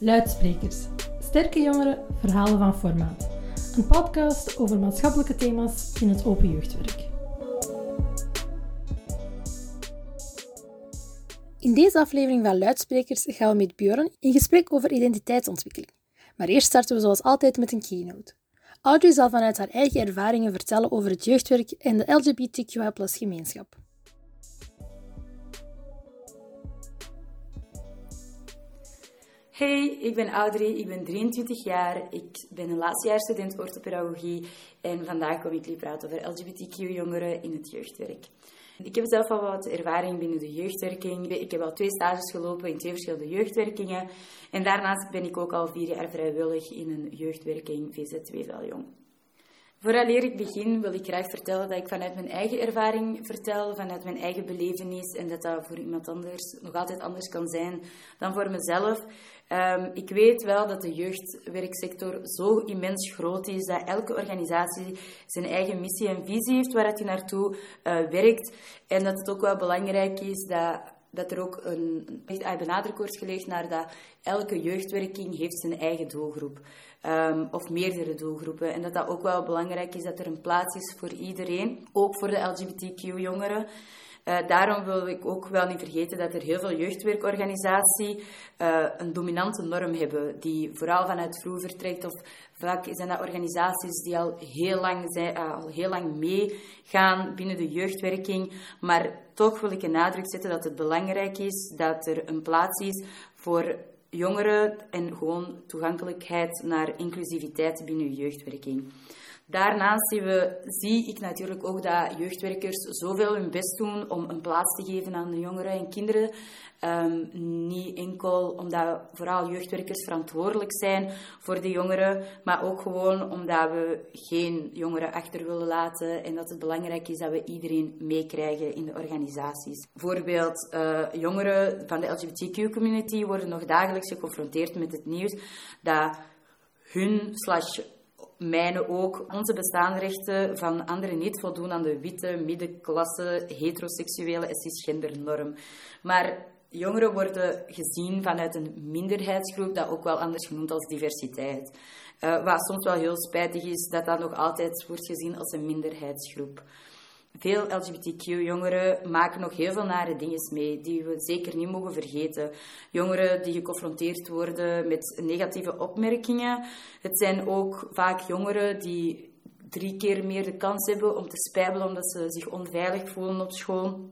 Luidsprekers. Sterke jongeren, verhalen van formaat. Een podcast over maatschappelijke thema's in het open jeugdwerk. In deze aflevering van Luidsprekers gaan we met Björn in gesprek over identiteitsontwikkeling. Maar eerst starten we zoals altijd met een keynote. Audrey zal vanuit haar eigen ervaringen vertellen over het jeugdwerk en de LGBTQI gemeenschap. Hey, ik ben Audrey, ik ben 23 jaar, ik ben een laatstejaarsstudent orthopedagogie en vandaag kom ik jullie praten over LGBTQ-jongeren in het jeugdwerk. Ik heb zelf al wat ervaring binnen de jeugdwerking. Ik heb al twee stages gelopen in twee verschillende jeugdwerkingen. En daarnaast ben ik ook al vier jaar vrijwillig in een jeugdwerking VZ2 Veljong. Vooraleer ik begin wil ik graag vertellen dat ik vanuit mijn eigen ervaring vertel, vanuit mijn eigen belevenis en dat dat voor iemand anders nog altijd anders kan zijn dan voor mezelf. Um, ik weet wel dat de jeugdwerksector zo immens groot is dat elke organisatie zijn eigen missie en visie heeft waar het naartoe uh, werkt. En dat het ook wel belangrijk is dat, dat er ook een, echt benadruk wordt gelegd naar dat elke jeugdwerking heeft zijn eigen doelgroep. Um, of meerdere doelgroepen. En dat dat ook wel belangrijk is dat er een plaats is voor iedereen, ook voor de LGBTQ-jongeren. Uh, daarom wil ik ook wel niet vergeten dat er heel veel jeugdwerkorganisaties uh, een dominante norm hebben, die vooral vanuit vroeg vertrekt. Of vaak zijn dat organisaties die al heel lang, zijn, uh, al heel lang meegaan binnen de jeugdwerking. Maar toch wil ik een nadruk zetten dat het belangrijk is dat er een plaats is voor jongeren en gewoon toegankelijkheid naar inclusiviteit binnen jeugdwerking. Daarnaast we, zie ik natuurlijk ook dat jeugdwerkers zoveel hun best doen om een plaats te geven aan de jongeren en kinderen. Um, niet enkel omdat vooral jeugdwerkers verantwoordelijk zijn voor de jongeren, maar ook gewoon omdat we geen jongeren achter willen laten en dat het belangrijk is dat we iedereen meekrijgen in de organisaties. Bijvoorbeeld, uh, jongeren van de LGBTQ-community worden nog dagelijks geconfronteerd met het nieuws dat hun slash mijnen ook onze bestaanrechten van anderen niet voldoen aan de witte, middenklasse, heteroseksuele en cisgender norm. Maar jongeren worden gezien vanuit een minderheidsgroep, dat ook wel anders genoemd als diversiteit. Uh, wat soms wel heel spijtig is, dat dat nog altijd wordt gezien als een minderheidsgroep veel LGBTQ-jongeren maken nog heel veel nare dingen mee, die we zeker niet mogen vergeten. Jongeren die geconfronteerd worden met negatieve opmerkingen. Het zijn ook vaak jongeren die drie keer meer de kans hebben om te spijbelen omdat ze zich onveilig voelen op school.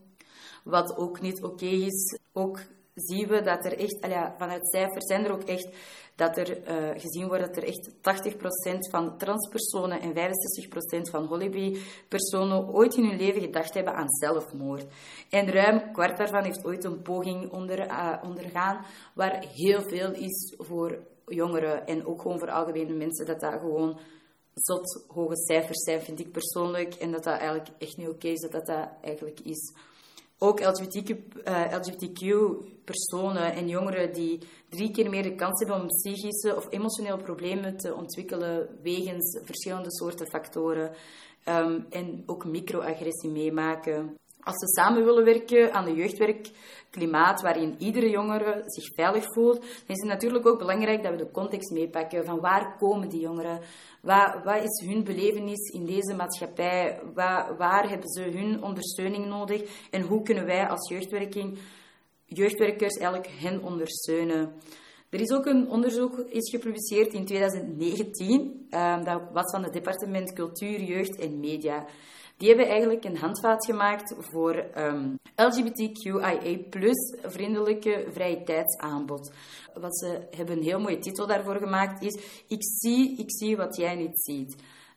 Wat ook niet oké is. Ook zien we dat er echt, vanuit cijfers zijn er ook echt dat er uh, gezien wordt dat er echt 80% van transpersonen en 65% van holibi-personen ooit in hun leven gedacht hebben aan zelfmoord. En ruim kwart daarvan heeft ooit een poging onder, uh, ondergaan, waar heel veel is voor jongeren en ook gewoon voor algemene mensen, dat dat gewoon zot hoge cijfers zijn, vind ik persoonlijk. En dat dat eigenlijk echt niet oké is, dat, dat eigenlijk is ook LGBTQ-personen uh, en jongeren die drie keer meer de kans hebben om psychische of emotionele problemen te ontwikkelen wegens verschillende soorten factoren um, en ook microagressie meemaken. Als we samen willen werken aan een jeugdwerkklimaat waarin iedere jongere zich veilig voelt, dan is het natuurlijk ook belangrijk dat we de context meepakken van waar komen die jongeren, wat, wat is hun belevenis in deze maatschappij, waar, hebben ze hun ondersteuning nodig en hoe kunnen wij als jeugdwerking, jeugdwerkers eigenlijk hen ondersteunen. Er is ook een onderzoek is gepubliceerd in 2019, um, dat was van het departement Cultuur, Jeugd en Media. Die hebben eigenlijk een handvaat gemaakt voor um, ehm, LGBTQIA vriendelijke vrije tijdsaanbod. Wat ze hebben een heel mooie titel daarvoor gemaakt is Ik zie, ik zie wat jij niet ziet.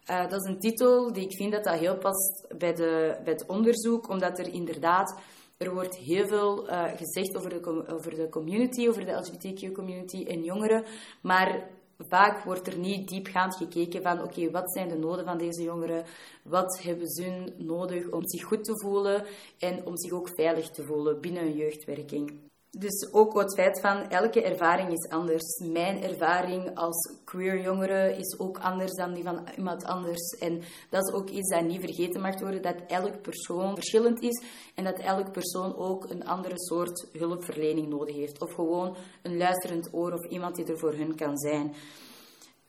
Uh, dat is een titel die ik vind dat dat heel past bij, de, bij het onderzoek, omdat er inderdaad er wordt heel veel uh, gezegd over de, over de community, over de LGBTQ-community en jongeren, maar vaak wordt er niet diepgaand gekeken van oké, wat zijn de noden van deze jongeren? Wat hebben ze nodig om zich goed te voelen en om zich ook veilig te voelen binnen een jeugdwerking? Dus ook het feit van elke ervaring is anders. Mijn ervaring als queer jongere is ook anders dan die van iemand anders. En dat is ook iets dat niet vergeten mag worden, dat elk persoon verschillend is en dat elk persoon ook een andere soort hulpverlening nodig heeft. Of gewoon een luisterend oor of iemand die er voor hun kan zijn.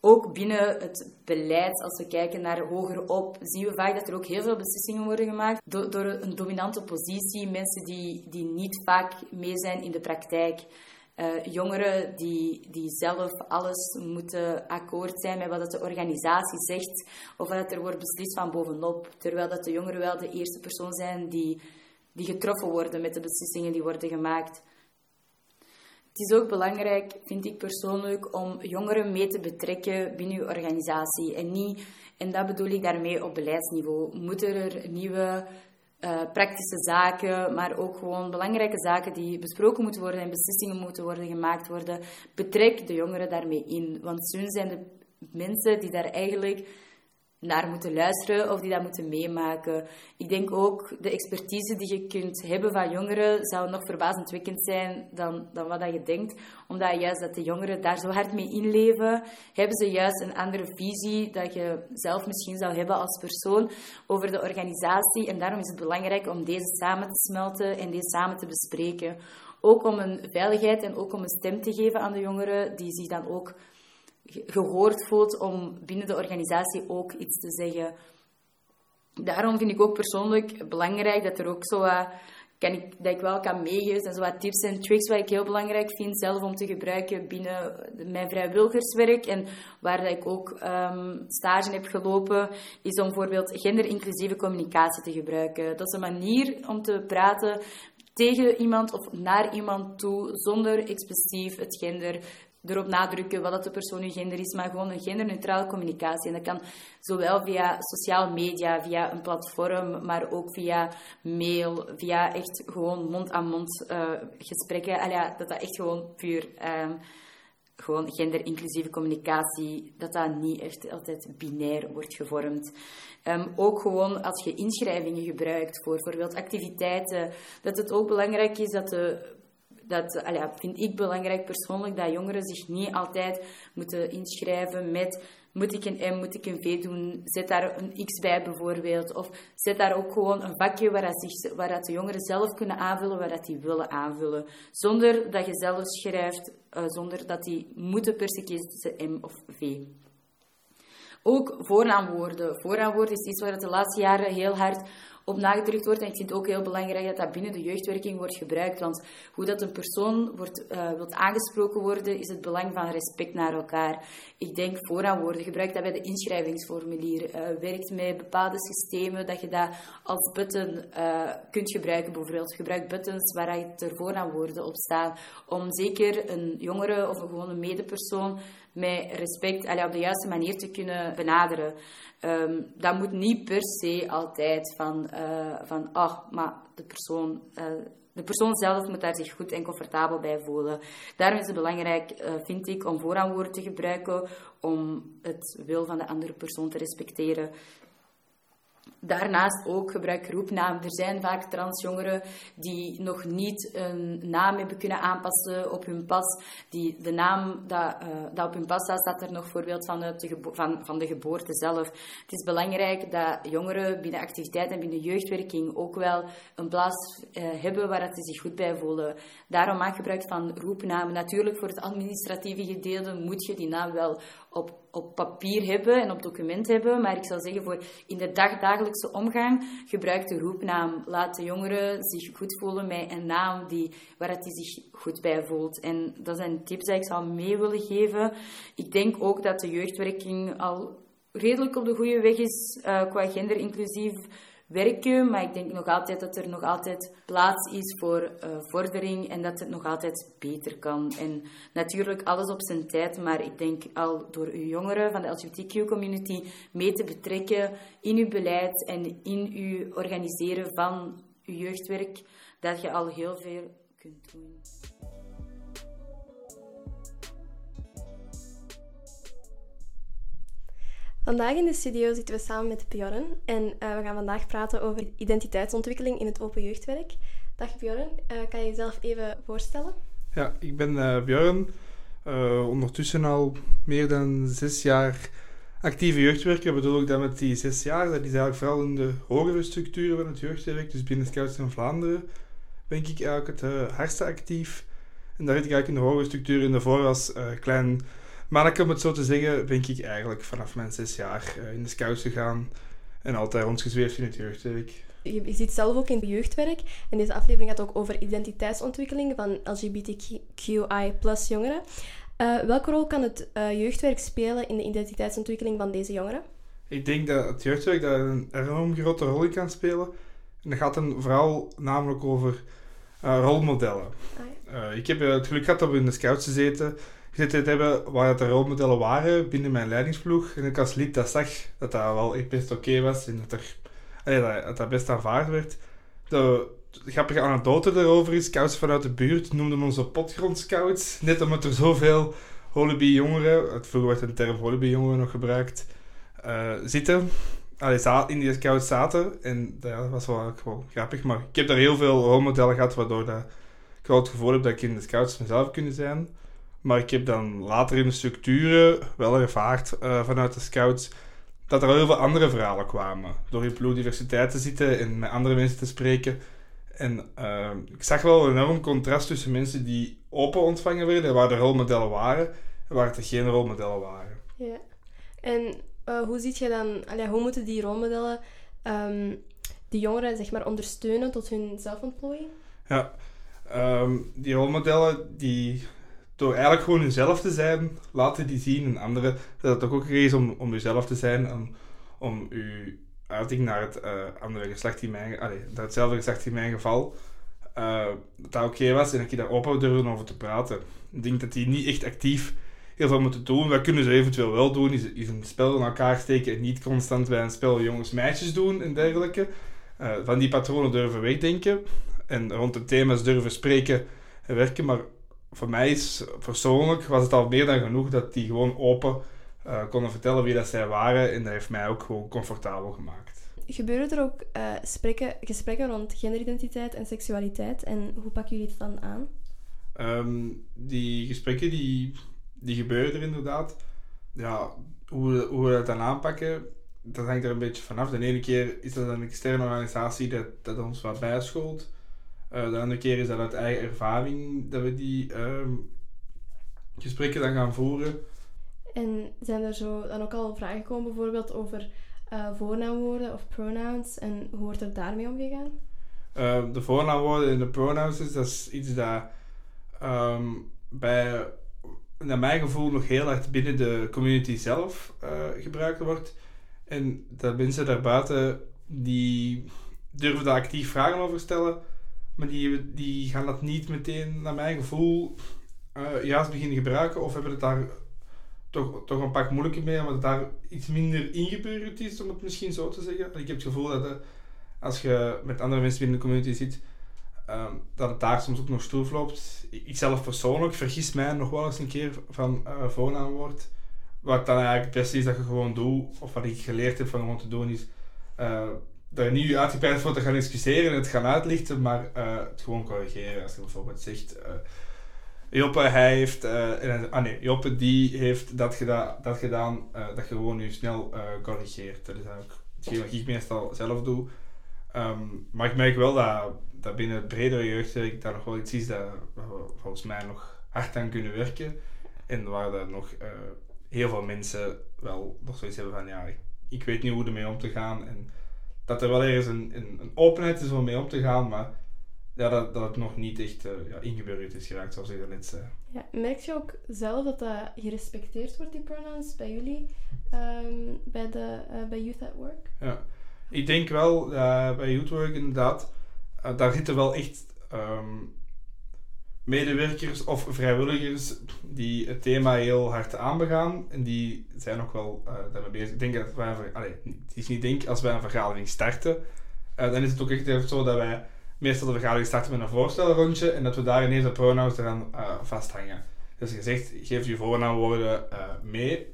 Ook binnen het beleid, als we kijken naar hoger op, zien we vaak dat er ook heel veel beslissingen worden gemaakt door, een dominante positie. Mensen die, die niet vaak mee zijn in de praktijk. Uh, jongeren die, die zelf alles moeten akkoord zijn met wat de organisatie zegt of wat er wordt beslist van bovenop. Terwijl dat de jongeren wel de eerste persoon zijn die, die getroffen worden met de beslissingen die worden gemaakt. Het is ook belangrijk, vind ik persoonlijk, om jongeren mee te betrekken binnen uw organisatie. En, niet, en dat bedoel ik daarmee op beleidsniveau. Moeten er nieuwe uh, praktische zaken, maar ook gewoon belangrijke zaken die besproken moeten worden en beslissingen moeten worden gemaakt worden. Betrek de jongeren daarmee in. Want hun zijn de mensen die daar eigenlijk naar moeten luisteren of die dat moeten meemaken. Ik denk ook de expertise die je kunt hebben van jongeren zou nog verbazendwekkend zijn dan, dan wat je denkt. Omdat juist dat de jongeren daar zo hard mee inleven, hebben ze juist een andere visie dat je zelf misschien zou hebben als persoon over de organisatie. En daarom is het belangrijk om deze samen te smelten en deze samen te bespreken. Ook om een veiligheid en ook om een stem te geven aan de jongeren die zich dan ook gehoord voelt om binnen de organisatie ook iets te zeggen. Daarom vind ik ook persoonlijk belangrijk dat er ook zo kan ik, dat ik wel kan meegeven. En zo wat tips en tricks wat ik heel belangrijk vind zelf om te gebruiken binnen mijn vrijwilligerswerk. En waar dat ik ook um, stage heb gelopen, is om bijvoorbeeld genderinclusieve communicatie te gebruiken. Dat is een manier om te praten tegen iemand of naar iemand toe, zonder expliciet het gender erop nadrukken wat de persoon uw gender is, maar gewoon een genderneutrale communicatie. En dat kan zowel via sociale media, via een platform, maar ook via mail, via echt gewoon mond-aan-mond uh, gesprekken. Al ja, dat dat echt gewoon puur uh, gewoon genderinclusieve communicatie, dat dat niet echt altijd binair wordt gevormd. Um, ook gewoon als je inschrijvingen gebruikt voor bijvoorbeeld activiteiten, dat het ook belangrijk is dat de dat vind ik belangrijk persoonlijk, dat jongeren zich niet altijd moeten inschrijven met moet ik een M, moet ik een V doen, zet daar een X bij bijvoorbeeld. Of zet daar ook gewoon een vakje waar, dat zich, waar dat de jongeren zelf kunnen aanvullen, waar dat die willen aanvullen. Zonder dat je zelf schrijft, uh, zonder dat die moeten per se kiezen M of V. Ook voornaamwoorden. Voornaamwoorden is iets waar het de laatste jaren heel hard op nagedrukt wordt. En ik vind het ook heel belangrijk dat dat binnen de jeugdwerking wordt gebruikt. Want hoe dat een persoon wordt, uh, wilt aangesproken worden, is het belang van respect naar elkaar. Ik denk voornaamwoorden. Gebruik dat bij de inschrijvingsformulier. Uh, werkt met bepaalde systemen dat je dat als button uh, kunt gebruiken. Bijvoorbeeld gebruik buttons waar er voornaamwoorden op staan. Om zeker een jongere of een gewone medepersoon met respect allee, op de juiste manier te kunnen benaderen. Um, dat moet niet per se altijd van, uh, van ach, maar de persoon, uh, de persoon zelf moet daar zich goed en comfortabel bij voelen. Daarom is het belangrijk, uh, vind ik, om vooraanwoorden te gebruiken, om het wil van de andere persoon te respecteren. Daarnaast ook gebruik roepnaam. Er zijn vaak transjongeren die nog niet een naam hebben kunnen aanpassen op hun pas. Die de naam dat, uh, dat op hun pas staat, staat er nog voorbeeld van de, van, van de geboorte zelf. Het is belangrijk dat jongeren binnen activiteit en binnen jeugdwerking ook wel een plaats uh, hebben waar ze zich goed bij voelen. Daarom maak gebruik van roepnamen. Natuurlijk, voor het administratieve gedeelte moet je die naam wel op, op papier hebben en op document hebben. Maar ik zou zeggen, voor in de dagdagelijkse omgang, gebruik de roepnaam. Laat de jongeren zich goed voelen met een naam die, waar hij zich goed bij voelt. En dat zijn tips die ik zou mee willen geven. Ik denk ook dat de jeugdwerking al redelijk op de goede weg is uh, qua genderinclusief werken, maar ik denk nog altijd dat er nog altijd plaats is voor uh, vordering en dat het nog altijd beter kan. En natuurlijk alles op zijn tijd, maar ik denk al door uw jongeren van de LGBTQ-community mee te betrekken in uw beleid en in uw organiseren van uw jeugdwerk, dat je al heel veel kunt doen. Vandaag in de studio zitten we samen met Bjorn en uh, we gaan vandaag praten over identiteitsontwikkeling in het open jeugdwerk. Dag Bjorn, uh, kan je jezelf even voorstellen? Ja, ik ben uh, Björn. Uh, ondertussen al meer dan zes jaar actieve jeugdwerker. bedoel ik dat met die zes jaar. Dat is eigenlijk vooral in de hogere structuren van het jeugdwerk. Dus binnen Scouts in Vlaanderen ben ik eigenlijk het hardste actief. En daar zit ik eigenlijk in de hogere structuren. Daarvoor als uh, klein manneke, om het zo te zeggen, ben ik eigenlijk vanaf mijn zes jaar in de Scouts gegaan. En altijd rondgezweefd in het jeugdwerk. Je, je zit zelf ook in jeugdwerk. En deze aflevering gaat ook over identiteitsontwikkeling van LGBTQI plus jongeren. Uh, welke rol kan het uh, jeugdwerk spelen in de identiteitsontwikkeling van deze jongeren? Ik denk dat het jeugdwerk daar een enorm grote rol in kan spelen. En dat gaat dan vooral namelijk over uh, rolmodellen. Ah, ja. ik heb het geluk gehad om in de scouts te zitten, gezeten te hebben waar de rolmodellen waren binnen mijn leidingsploeg. En ik als lid dat zag dat dat wel best oké was en dat, er, dat, dat, best aanvaard werd. De, grappige anekdote erover is, scouts vanuit de buurt noemden onze potgrondscouts. Net omdat er zoveel holibi jongeren, vroeger werd een term holibi jongeren nog gebruikt, uh, zitten. Allee, in die scouts zaten. En dat was wel grappig. Maar ik heb daar heel veel rolmodellen gehad, waardoor dat, ik wel het gevoel heb dat ik in de scouts mezelf kunnen zijn. Maar ik heb dan later in de structuren wel ervaard uh, vanuit de scouts dat er heel veel andere verhalen kwamen. Door in ploegdiversiteit te zitten en met andere mensen te spreken en uh, ik zag wel een enorm contrast tussen mensen die open ontvangen werden, waar de rolmodellen waren, en waar het geen rolmodellen waren. Ja. En uh, hoe ziet je dan, allee, hoe moeten die rolmodellen um, die jongeren zeg maar, ondersteunen tot hun zelfontplooiing? Ja, um, die rolmodellen die door eigenlijk gewoon jezelf te zijn, laten die zien en anderen dat het toch ook is om, om jezelf te zijn en om je uiting naar het uh, andere geslacht in mijn, allee, naar hetzelfde geslacht in mijn geval, uh, dat dat oké was en dat je daar open durven over te praten. Ik denk dat die niet echt actief heel veel moeten doen. Wat kunnen ze eventueel wel doen, is, is een spel in elkaar steken en niet constant bij een spel jongens-meisjes doen en dergelijke. Uh, van die patronen durven wegdenken en rond de thema's durven spreken en werken. Maar voor mij is persoonlijk was het al meer dan genoeg dat die gewoon open uh, konden vertellen wie dat zij waren. En dat heeft mij ook gewoon comfortabel gemaakt. Gebeuren er ook uh, spreken, gesprekken rond genderidentiteit en seksualiteit? En hoe pakken jullie het dan aan? Um, die gesprekken die, die gebeuren er inderdaad. Ja, hoe, hoe we dat dan aanpakken, dat hangt er een beetje vanaf. De ene keer is dat een externe organisatie dat, dat ons wat bijschoolt. Uh, de andere keer is dat uit eigen ervaring dat we die um, gesprekken dan gaan voeren. En zijn er zo dan ook al vragen gekomen bijvoorbeeld over uh, voornaamwoorden of pronouns en hoe wordt er daarmee omgegaan? Uh, de voornaamwoorden en de pronouns is, dat is iets dat um, bij, naar mijn gevoel, nog heel erg binnen de community zelf uh, gebruikt wordt. En dat mensen daarbuiten die durven daar actief vragen over stellen, maar die, die gaan dat niet meteen, naar mijn gevoel, uh, juist beginnen gebruiken of hebben het daar toch, toch een pak moeilijker mee, omdat het daar iets minder ingebeurd is, om het misschien zo te zeggen. Ik heb het gevoel dat als je met andere mensen binnen de community zit, um, dat het daar soms ook nog stroef loopt. Ik zelf persoonlijk vergis mij nog wel eens een keer van uh, voornaamwoord. Wat dan eigenlijk het beste is dat je gewoon doet, of wat ik geleerd heb van gewoon te doen, is daar niet uitgebreid voor te gaan discussiëren en het gaan uitlichten, maar uh, het gewoon corrigeren. Als je bijvoorbeeld zegt Joppe, hij heeft, uh, ah nee, Joppe die heeft dat, geda dat gedaan, uh, dat je gewoon nu snel uh, corrigeert. Dat is eigenlijk hetgeen wat ik meestal zelf doe. Um, maar ik merk wel dat, dat binnen het bredere jeugdwerk daar nog wel iets is dat we volgens mij nog hard aan kunnen werken. En waar nog heel veel mensen wel nog zoiets hebben van ja, ik, ik weet niet hoe ermee om te gaan. En dat er wel ergens een, een, een openheid is om mee om te gaan, maar ja, dat, dat het nog niet echt uh, ja, ingebeurd is geraakt, zoals ik net zei. Ja, merk je ook zelf dat dat gerespecteerd wordt, die pronouns, bij jullie, um, bij, de, uh, bij Youth at Work? Ja, ik denk wel uh, bij Youth Work inderdaad, daar zitten wel echt um, medewerkers of vrijwilligers die het thema heel hard aanbegaan. En die zijn ook wel daarmee bezig. Ik denk dat wij, het is niet denk, als wij een vergadering starten, dan is het ook echt zo dat wij meestal de vergadering starten met een voorstelrondje en dat we daar ineens de pronouns eraan uh, vasthangen. Dus je zegt, geef je voornaamwoorden uh, mee.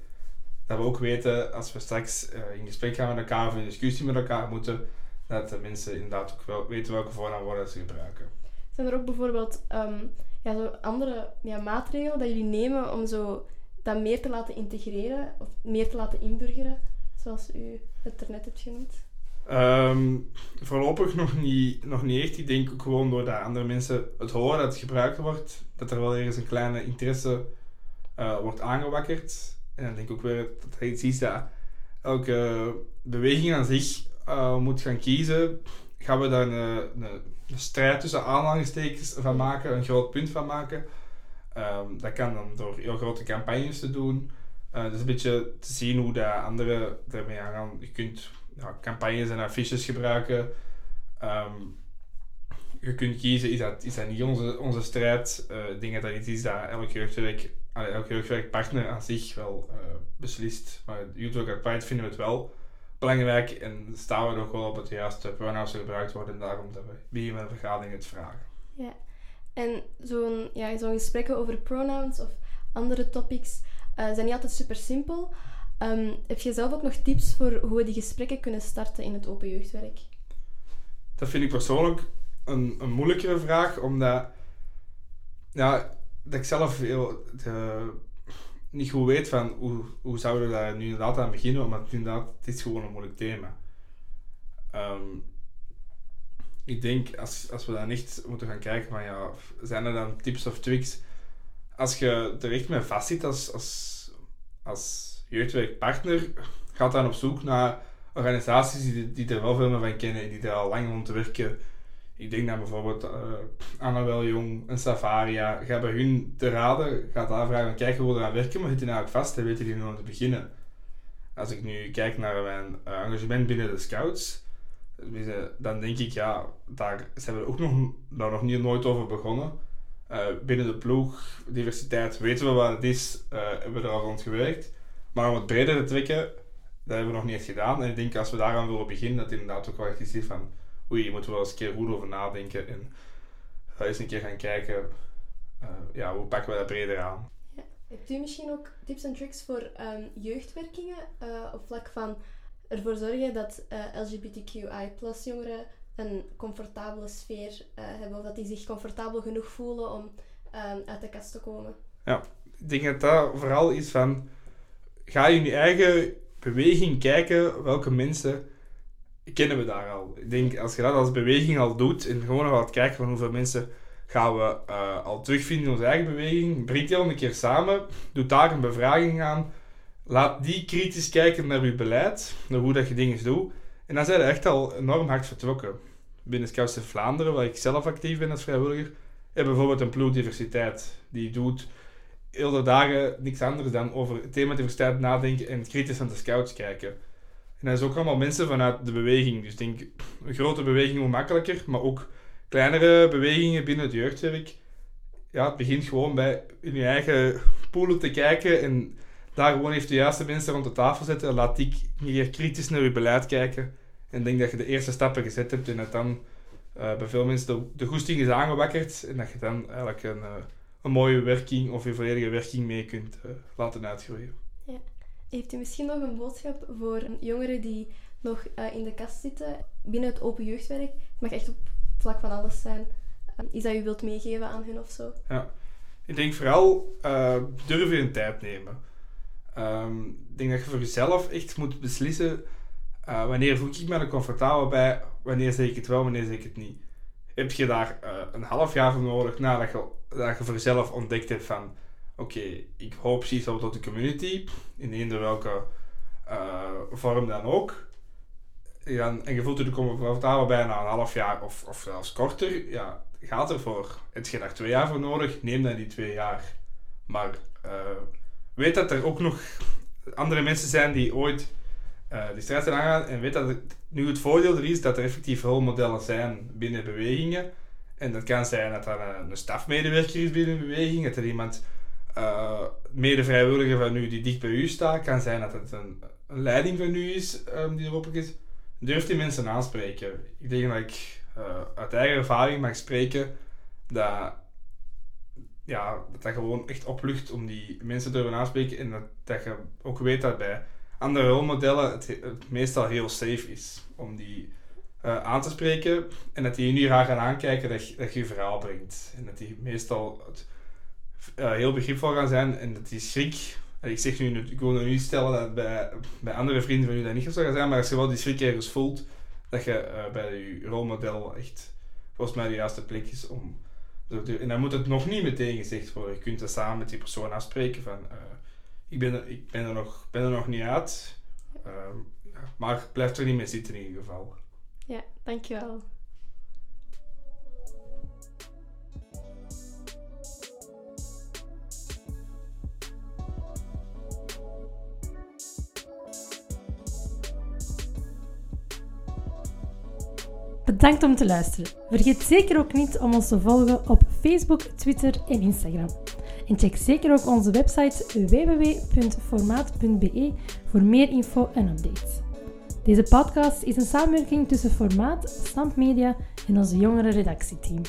Dat we ook weten, als we straks uh, in gesprek gaan met elkaar of in discussie met elkaar moeten, dat de mensen inderdaad ook wel weten welke voornaamwoorden ze gebruiken. Zijn er ook bijvoorbeeld ehm, ja, zo andere ja, maatregelen dat jullie nemen om zo dat meer te laten integreren of meer te laten inburgeren, zoals u het er net hebt genoemd? Ehm, voorlopig nog niet, nog niet echt. Ik denk ook gewoon doordat andere mensen het horen dat het gebruikt wordt, dat er wel ergens een kleine interesse uh, wordt aangewakkerd. En dan denk ik ook weer dat hij iets is dat elke beweging aan zich uh, moet gaan kiezen. Gaan we daar een strijd tussen aanhalingstekens van maken, een groot punt van maken. Um, dat kan dan door heel grote campagnes te doen. Uh, dus een beetje te zien hoe de anderen ermee aangaan. Je kunt ja, campagnes en affiches gebruiken. Um, je kunt kiezen, is dat, is dat niet onze, onze strijd? Uh, ik denk dat dat is dat elk jeugdwerk, elk jeugdwerkpartner aan zich wel uh, beslist. Maar Work Pride vinden we het wel belangrijk en staan we nog wel op het juiste pronouns gebruikt worden. En daarom dat we bij een vergadering het vragen. Ja, en zo'n ja, zo'n gesprekken over pronouns of andere topics uh, zijn niet altijd super simpel. Um, heb je zelf ook nog tips voor hoe we die gesprekken kunnen starten in het open jeugdwerk? Dat vind ik persoonlijk een, een moeilijkere vraag, omdat ja, dat ik zelf heel, de, niet goed weet van hoe, hoe zouden we daar nu inderdaad aan beginnen, omdat inderdaad, het is gewoon een moeilijk thema. Um, ik denk, als, als we dan echt moeten gaan kijken van ja, zijn er dan tips of tricks? Als je er echt mee vastzit als, als, als jeugdwerkpartner, gaat dan op zoek naar organisaties die, die er wel veel meer van kennen en die er al lang rond werken. Ik denk dan bijvoorbeeld uh, Annabel Jong en Savaria. Ga bij hun te raden, ga daar vragen, kijken hoe we eraan werken, maar zitten nou ook vast en weten die nog te beginnen. Als ik nu kijk naar mijn uh, engagement binnen de scouts, dan denk ik, ja, daar zijn we ook nog, nog niet nooit over begonnen. Binnen de ploeg, diversiteit, weten we wat het is, hebben we er al rond gewerkt. Maar om het breder te trekken, dat hebben we nog niet gedaan. En ik denk als we daaraan willen beginnen, dat inderdaad ook wel echt is van oei, je moet wel eens een keer goed over nadenken en uh, eens een keer gaan kijken, uh, ja, hoe pakken we dat breder aan. Ja. Hebt u misschien ook tips en tricks voor um, jeugdwerkingen uh, op vlak van ervoor zorgen dat LGBTQI plus jongeren een comfortabele sfeer hebben of dat die zich comfortabel genoeg voelen om um, uit de kast te komen? Ja, ik denk dat dat vooral is van ga je in je eigen beweging kijken welke mensen kennen we daar al. Ik denk, als je dat als beweging al doet en gewoon gaat kijken van hoeveel mensen gaan we uh, al terugvinden in onze eigen beweging, breng die al een keer samen, doe daar een bevraging aan, laat die kritisch kijken naar je beleid, naar hoe dat je dingen doet. En dan zijn we echt al enorm hard vertrokken. Binnen Scouts Vlaanderen, waar ik zelf actief ben als vrijwilliger, hebben bijvoorbeeld een ploeg diversiteit. Die doet heel de dagen niks anders dan over het thema diversiteit nadenken en kritisch aan de scouts kijken. En dat is ook allemaal mensen vanuit de beweging. Dus ik denk, een grote beweging hoe makkelijker, maar ook kleinere bewegingen binnen het jeugdwerk. Ja, het begint gewoon bij in je eigen poelen te kijken en daar gewoon even de juiste mensen rond de tafel zetten. Laat die meer kritisch naar je beleid kijken. En denk dat je de eerste stappen gezet hebt en dat dan uh, bij veel mensen de, de goesting is aangewakkerd en dat je dan eigenlijk een, uh, een mooie werking of je volledige werking mee kunt uh, laten uitgroeien. Ja. Heeft u misschien nog een boodschap voor jongeren die nog uh, in de kast zitten binnen het open jeugdwerk? Het mag echt op vlak van alles zijn. Uh, iets dat u wilt meegeven aan hun of zo? Ja, ik denk vooral uh, durf je een tijd nemen. Um, ik denk dat je voor jezelf echt moet beslissen wanneer voel ik me er comfortabel bij, wanneer zeg ik het wel, wanneer zeg ik het niet. Heb je daar een half jaar voor nodig nadat je, dat je voor jezelf ontdekt hebt van oké, ik hoop precies tot de community, in eender welke uh, vorm dan ook. Ja, en je voelt je comfortabel bij na een half jaar of, of zelfs korter, ja, gaat ervoor. Heb je daar twee jaar voor nodig, neem dan die twee jaar. Maar uh, weet dat er ook nog andere mensen zijn die ooit uh, die strijd zijn aangaan en weet dat nu het voordeel er is dat er effectief rolmodellen zijn binnen bewegingen. En dat kan zijn dat er een, stafmedewerker is binnen een beweging, dat er iemand uh, mede-vrijwilliger van u die dicht bij u staat. kan zijn dat het een, een leiding van u is um, die erop is. Durf die mensen aanspreken. Ik denk dat ik uh, uit eigen ervaring mag spreken dat, ja, dat dat gewoon echt oplucht om die mensen te durven aanspreken. En dat, dat je ook weet dat bij andere rolmodellen het, het meestal heel safe is om die eh, aan te spreken. En dat die je nu raar gaan aankijken dat dat je je verhaal brengt. En dat die meestal uh, heel begripvol gaan zijn en dat die schrik. Ik zeg nu, ik wil nu stellen dat bij, bij andere vrienden van u dat niet zo gaat zijn, maar als je wel die schrik ergens voelt, dat je uh, bij je rolmodel echt volgens mij de juiste plek is om. En dan moet het nog niet meteen gezegd worden. Je kunt er samen met die persoon afspreken van ik, ben er, ik ben, er nog, ben er nog niet uit, maar blijf er niet mee zitten in ieder geval. Ja, dankjewel. Bedankt om te luisteren. Vergeet zeker ook niet om ons te volgen op Facebook, Twitter en Instagram. En check zeker ook onze website www.formaat.be voor meer info en updates. Deze podcast is een samenwerking tussen Formaat, Stamp Media en onze jongere redactieteam.